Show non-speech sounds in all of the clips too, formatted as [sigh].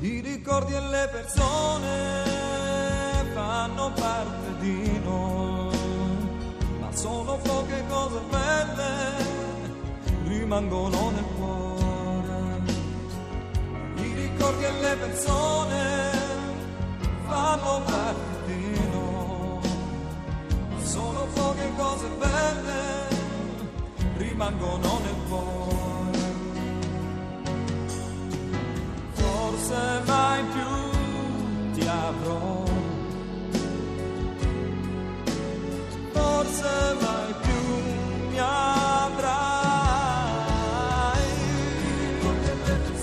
I ricordi e le persone fanno parte di noi, ma sono poche cose belle, rimangono nel cuore. I ricordi e le persone fanno parte di noi, ma sono poche cose belle, rimangono nel cuore. Forse mai più ti avrò. Forse mai più mi avrai.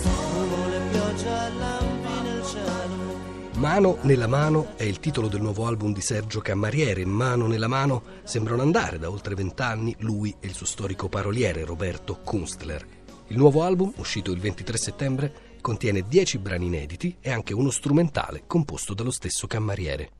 Nuvole, pioggia, lampi nel cielo. Mano nella mano è il titolo del nuovo album di Sergio Cammariere. Mano nella mano sembrano andare da oltre vent'anni lui e il suo storico paroliere Roberto Kunstler. Il nuovo album, uscito il 23 settembre, contiene 10 brani inediti e anche uno strumentale composto dallo stesso Cammariere.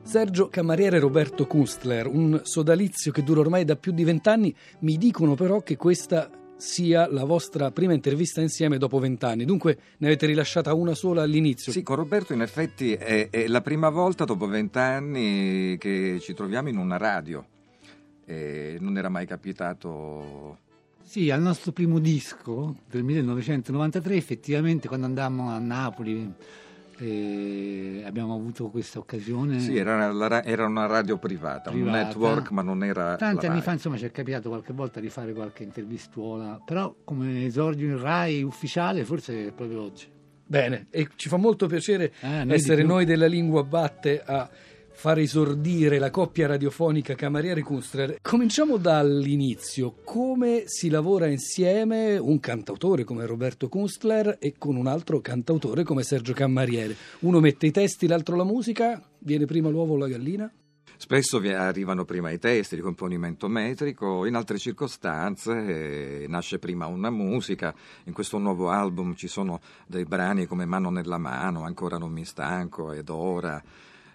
Sergio Cammariere e Roberto Kunstler, un sodalizio che dura ormai da più di vent'anni. Mi dicono però che questa sia la vostra prima intervista insieme dopo vent'anni. Dunque ne avete rilasciata una sola all'inizio. Sì, con Roberto in effetti è, è la prima volta dopo vent'anni che ci troviamo in una radio. E non era mai capitato. Sì, al nostro primo disco del 1993, effettivamente quando andammo a Napoli eh, abbiamo avuto questa occasione. Sì, era, la ra- era una radio privata, un Privata. network, ma non era. Tanti anni Rai. fa, insomma, ci è capitato qualche volta di fare qualche intervistuola, però come esordio in Rai ufficiale forse è proprio oggi. Bene, e ci fa molto piacere Eh, noi essere noi della lingua batte a far esordire la coppia radiofonica Camariere Kunstler. Cominciamo dall'inizio. Come si lavora insieme un cantautore come Roberto Kunstler e con un altro cantautore come Sergio Camariere? Uno mette i testi, l'altro la musica? Viene prima l'uovo o la gallina? Spesso arrivano prima i testi di componimento metrico, in altre circostanze eh, nasce prima una musica. In questo nuovo album ci sono dei brani come Mano nella mano, Ancora non mi stanco ed ora,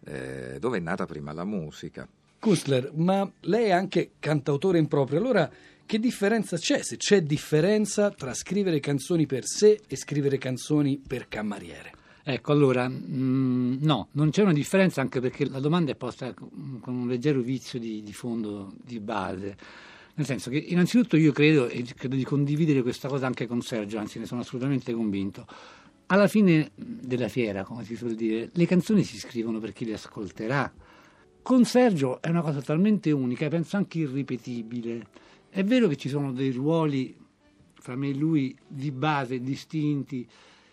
eh, dove è nata prima la musica. Kunstler, ma lei è anche cantautore in proprio, allora che differenza c'è, se c'è differenza tra scrivere canzoni per sé e scrivere canzoni per Camariere? Ecco, allora, mm, no, non c'è una differenza anche perché la domanda è posta con con un leggero vizio di, di fondo, di base. Nel senso che innanzitutto io credo, e credo di condividere questa cosa anche con Sergio, anzi ne sono assolutamente convinto, alla fine della fiera, come si suol dire, le canzoni si scrivono per chi le ascolterà. Con Sergio è una cosa talmente unica e penso anche irripetibile. È vero che ci sono dei ruoli fra me e lui di base distinti,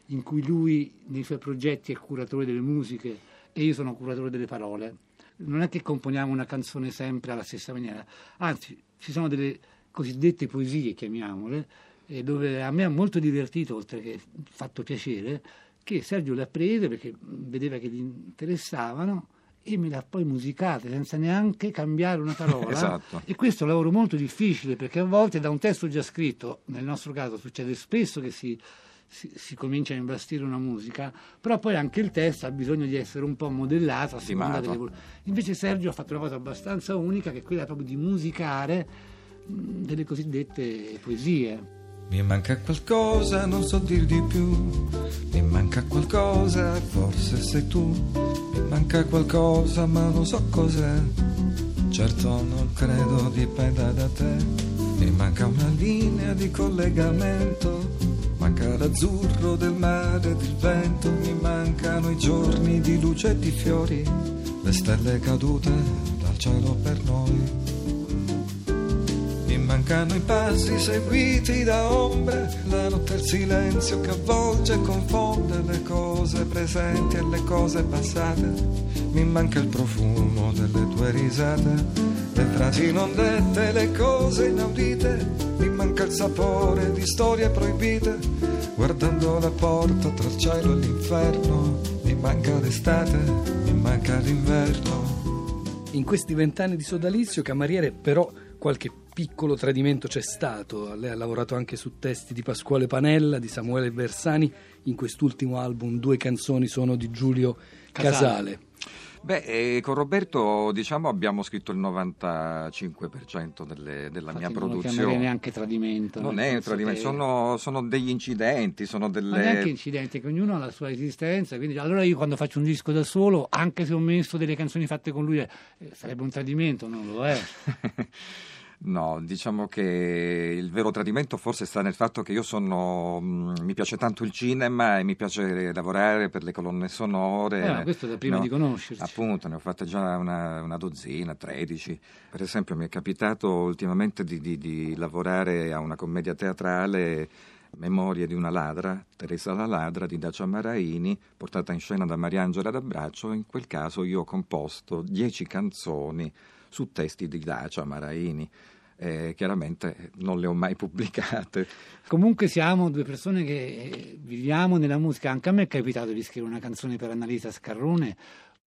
in cui lui nei suoi progetti è curatore delle musiche e io sono curatore delle parole. Non è che componiamo una canzone sempre alla stessa maniera, anzi ci sono delle cosiddette poesie, chiamiamole, eh, dove a me ha molto divertito, oltre che fatto piacere, che Sergio le ha prese perché vedeva che gli interessavano e me le ha poi musicate senza neanche cambiare una parola. [laughs] Esatto. E questo è un lavoro molto difficile perché a volte da un testo già scritto, nel nostro caso succede spesso che si, si, si comincia a imbastire una musica, però poi anche il testo ha bisogno di essere un po' modellato a seconda delle Invece Sergio ha fatto una cosa abbastanza unica che è quella proprio di musicare delle cosiddette poesie. Mi manca qualcosa, non so dir di più. Mi manca qualcosa, forse sei tu. Mi manca qualcosa, ma non so cos'è. Certo non credo dipenda da te. Mi manca una linea di collegamento. Manca l'azzurro del mare ed il vento. Mi mancano i giorni di luce e di fiori. Le stelle cadute dal cielo per noi. Mancano i passi seguiti da ombre, la notte il silenzio che avvolge e confonde le cose presenti e le cose passate. Mi manca il profumo delle tue risate, le frasi non dette, le cose inaudite. Mi manca il sapore di storie proibite, guardando la porta tra il cielo e l'inferno. Mi manca l'estate, mi manca l'inverno. In questi vent'anni di sodalizio, Camariere però qualche piccolo tradimento c'è stato. Lei ha lavorato anche su testi di Pasquale Panella, di Samuele Bersani. In quest'ultimo album due canzoni sono di Giulio Casale. Casale. Beh, eh, con Roberto diciamo abbiamo scritto il 95% delle- della mia Infatti non lo produzione. chiamerei neanche tradimento. Non è un tradimento, che- sono, sono degli incidenti, sono Ma delle... neanche incidenti, che ognuno ha la sua esistenza. Quindi, allora io quando faccio un disco da solo, anche se ho messo delle canzoni fatte con lui, eh, sarebbe un tradimento, non lo è. [laughs] No, diciamo che il vero tradimento forse sta nel fatto che io sono. mh, mi piace tanto il cinema e mi piace lavorare per le colonne sonore. Ma questo da prima No, di conoscerci. Appunto, ne ho fatte già una, una dozzina, tredici. Per esempio, mi è capitato ultimamente di, di- di lavorare a una commedia teatrale. Memorie di una ladra, Teresa la ladra di Dacia Maraini, portata in scena da Mariangela D'Abbraccio. In quel caso io ho composto dieci canzoni su testi di Dacia Maraini. Eh, chiaramente non le ho mai pubblicate. Comunque siamo due persone che eh, viviamo nella musica. Anche a me è capitato di scrivere una canzone per Annalisa Scarrone,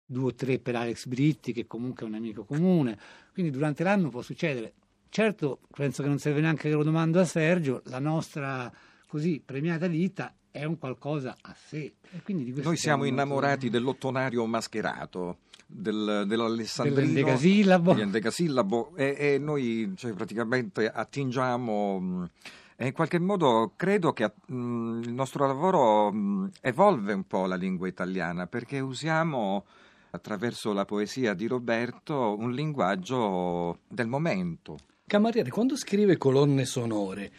due o tre per Alex Britti, che comunque è un amico comune. Quindi durante l'anno può succedere. Certo, penso che non serve neanche che lo domando a Sergio, la nostra così premiata vita è un qualcosa a sé. Noi siamo molto- innamorati dell'ottonario mascherato, del, dell'alessandrino, Dell'endecasillabo. dell'endecasillabo, e, e noi cioè, praticamente attingiamo... mh, E in qualche modo credo che mh, il nostro lavoro mh, evolve un po' la lingua italiana perché usiamo attraverso la poesia di Roberto un linguaggio del momento. Camariere, quando scrive colonne sonore,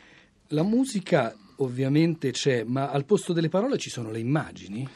la musica ovviamente c'è, ma al posto delle parole ci sono le immagini?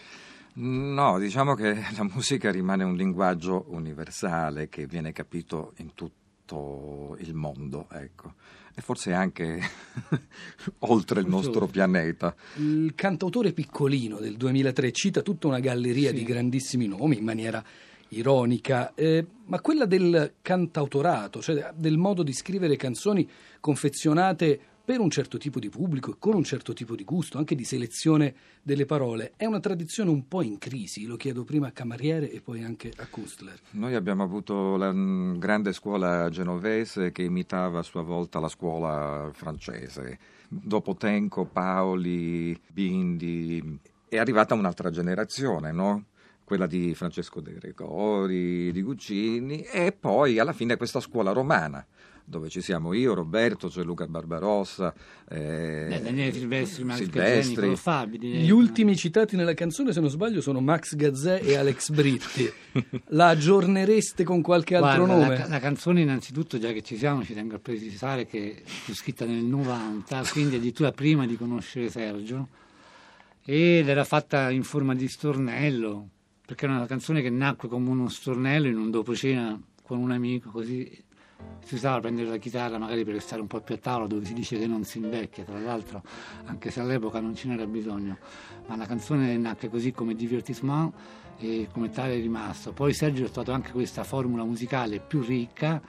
No, diciamo che [laughs] la musica rimane un linguaggio universale che viene capito in tutto il mondo, ecco. E forse anche [laughs] oltre il nostro pianeta. Il cantautore piccolino del 2003 cita tutta una galleria Sì. di grandissimi nomi in maniera ironica, eh, ma quella del cantautorato, cioè del modo di scrivere canzoni confezionate per un certo tipo di pubblico e con un certo tipo di gusto, anche di selezione delle parole, è una tradizione un po' in crisi, lo chiedo prima a Camariere e poi anche a Kustler. Noi abbiamo avuto la mm, grande scuola genovese che imitava a sua volta la scuola francese. Dopo Tenco, Paoli, Bindi, è arrivata un'altra generazione, no? quella di Francesco De Gregori, di Guccini, e poi alla fine questa scuola romana, dove ci siamo io, Roberto, c'è Luca Barbarossa, eh, Eh, Daniele Silvestri, Max Gazzè, Silvestri. Nicolò Fabi. direi. Gli ultimi citati nella canzone, se non sbaglio, sono Max Gazzè e Alex Britti. La aggiornereste con qualche altro Guarda, nome? La, la canzone innanzitutto, già che ci siamo, ci tengo a precisare che fu scritta nel 90, quindi addirittura prima di conoscere Sergio, ed era fatta in forma di stornello, perché era una canzone che nacque come uno stornello in un dopo cena con un amico, così si usava prendere la chitarra magari per restare un po' più a tavola dove si dice che non si invecchia, tra l'altro, anche se all'epoca non ce n'era bisogno, ma la canzone nacque così come divertissement e come tale è rimasto. Poi Sergio ha trovato anche questa formula musicale più ricca,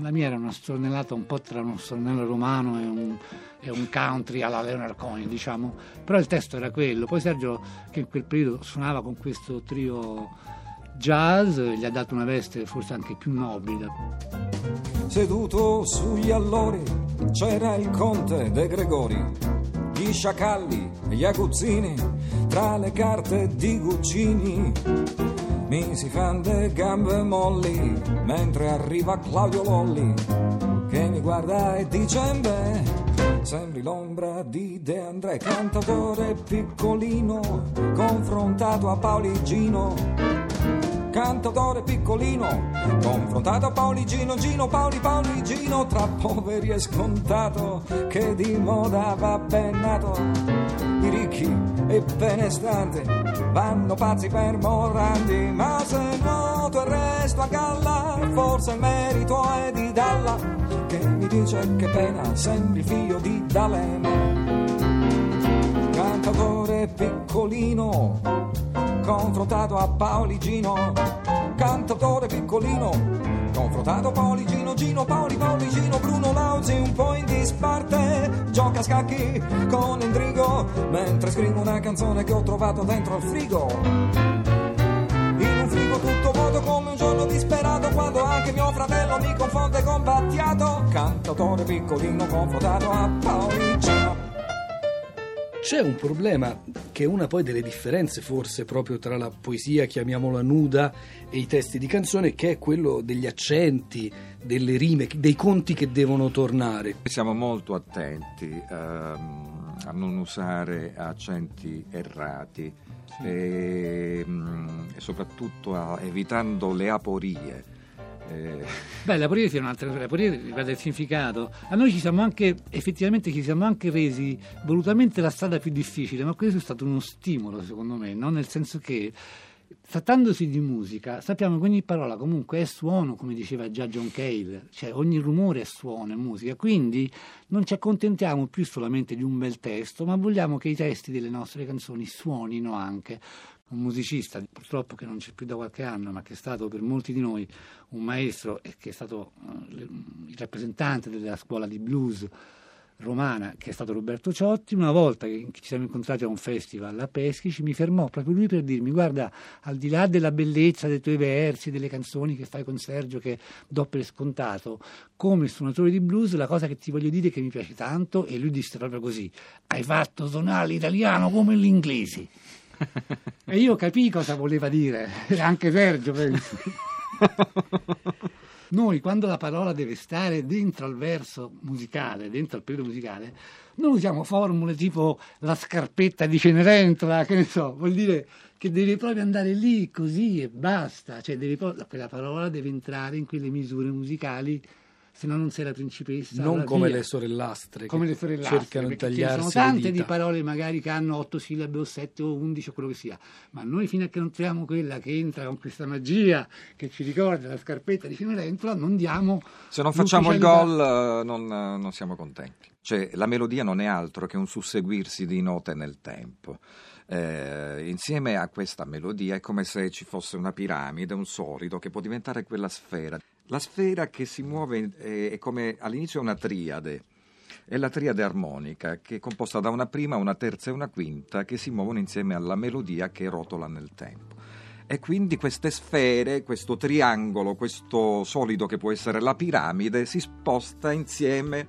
la mia era una stornellata un po' tra uno stornello romano e un, e un country alla Leonard Cohen, diciamo, però il testo era quello. Poi Sergio, che in quel periodo suonava con questo trio jazz, gli ha dato una veste forse anche più nobile. Seduto sugli allori c'era il conte De Gregori, gli sciacalli, gli aguzzini, tra le carte di Guccini. Mi si fan le gambe molli mentre arriva Claudio Lolli che mi guarda e dice beh, sembri l'ombra di De André, cantatore piccolino, confrontato a Pauligino cantatore piccolino, confrontato a Paoli Gino, Gino, Paoli, Paoli, Gino, tra poveri è scontato che di moda va ben nato. I ricchi e benestanti vanno pazzi per Morandi, ma se noto il resto a galla, forse il merito è di Dalla, che mi dice che pena sembri figlio di D'Alema. Cantatore piccolino, confrontato a Pauligino, cantatore piccolino, confrontato a Pauligino, Gino, Paoli, Pauligino, Bruno Lauzi un po' in disparte, gioca a scacchi con Endrigo, mentre scrivo una canzone che ho trovato dentro al frigo. In un frigo tutto vuoto come un giorno disperato, quando anche mio fratello mi confonde con Battiato, cantatore piccolino confrontato a Pauligino. C'è un problema che è una poi delle differenze forse proprio tra la poesia, chiamiamola nuda, e i testi di canzone, che è quello degli accenti, delle rime, dei conti che devono tornare. Siamo molto attenti ehm, a non usare accenti errati e, mm, e soprattutto a- evitando le aporie. Eh, Beh, la poesia è un'altra cosa, la poesia riguarda il significato. A noi ci siamo anche, effettivamente ci siamo anche resi volutamente la strada più difficile, ma questo è stato uno stimolo secondo me, no? nel senso che trattandosi di musica sappiamo che ogni parola comunque è suono, come diceva già John Cale, cioè ogni rumore è suono, è musica, quindi non ci accontentiamo più solamente di un bel testo, ma vogliamo che i testi delle nostre canzoni suonino anche un musicista, purtroppo che non c'è più da qualche anno, ma che è stato per molti di noi un maestro e che è stato eh, il rappresentante della scuola di blues romana, che è stato Roberto Ciotti, una volta che ci siamo incontrati a un festival a Peschici, mi fermò proprio lui per dirmi guarda, al di là della bellezza dei tuoi versi, delle canzoni che fai con Sergio, che do per scontato, come suonatore di blues, la cosa che ti voglio dire che mi piace tanto, e lui disse proprio così, hai fatto suonare l'italiano come l'inglese. E io capii cosa voleva dire, anche Sergio penso. Noi quando la parola deve stare dentro al verso musicale, dentro al periodo musicale, non usiamo formule tipo la scarpetta di Cenerentola, che ne so, vuol dire che deve proprio andare lì così e basta, cioè proprio- quella parola deve entrare in quelle misure musicali, se no non sei la principessa. Non come via. le sorellastre come che le sorellastre, cercano di tagliarsi sono tante di parole magari che hanno otto sillabe o sette o undici o quello che sia, ma noi fino a che non troviamo quella che entra con questa magia che ci ricorda la scarpetta di Cenerentola, non diamo Se non facciamo il gol eh, non, eh, non siamo contenti. Cioè, la melodia non è altro che un susseguirsi di note nel tempo. Eh, insieme a questa melodia è come se ci fosse una piramide, un solido che può diventare quella sfera. La sfera che si muove eh, è come all'inizio è una triade. È la triade armonica che è composta da una prima, una terza e una quinta che si muovono insieme alla melodia che rotola nel tempo. E quindi queste sfere, questo triangolo, questo solido che può essere la piramide, si sposta insieme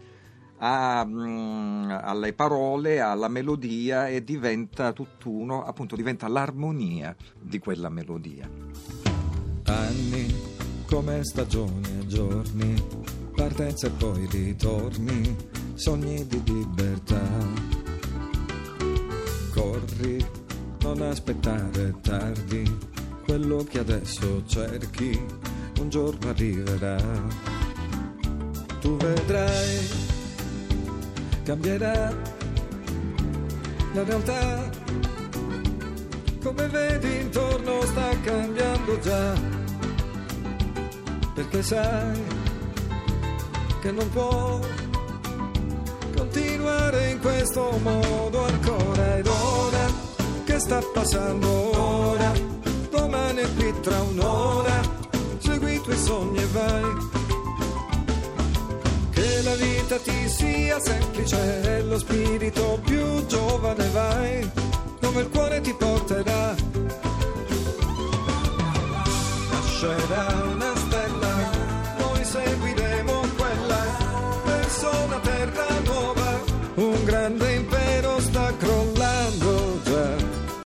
a, mm, alle parole, alla melodia e diventa tutt'uno, appunto diventa l'armonia di quella melodia. Anni come stagioni e giorni, partenze e poi ritorni, sogni di libertà. Corri, non aspettare tardi, quello che adesso cerchi, un giorno arriverà. Tu vedrai, cambierà la realtà, come vedi intorno sta cambiando già perché sai che non può continuare in questo modo ancora. Ed ora che sta passando ora domani è qui tra un'ora segui i tuoi sogni e vai. Che la vita ti sia semplice e lo spirito più giovane vai dove il cuore ti porterà. Nascerà una say we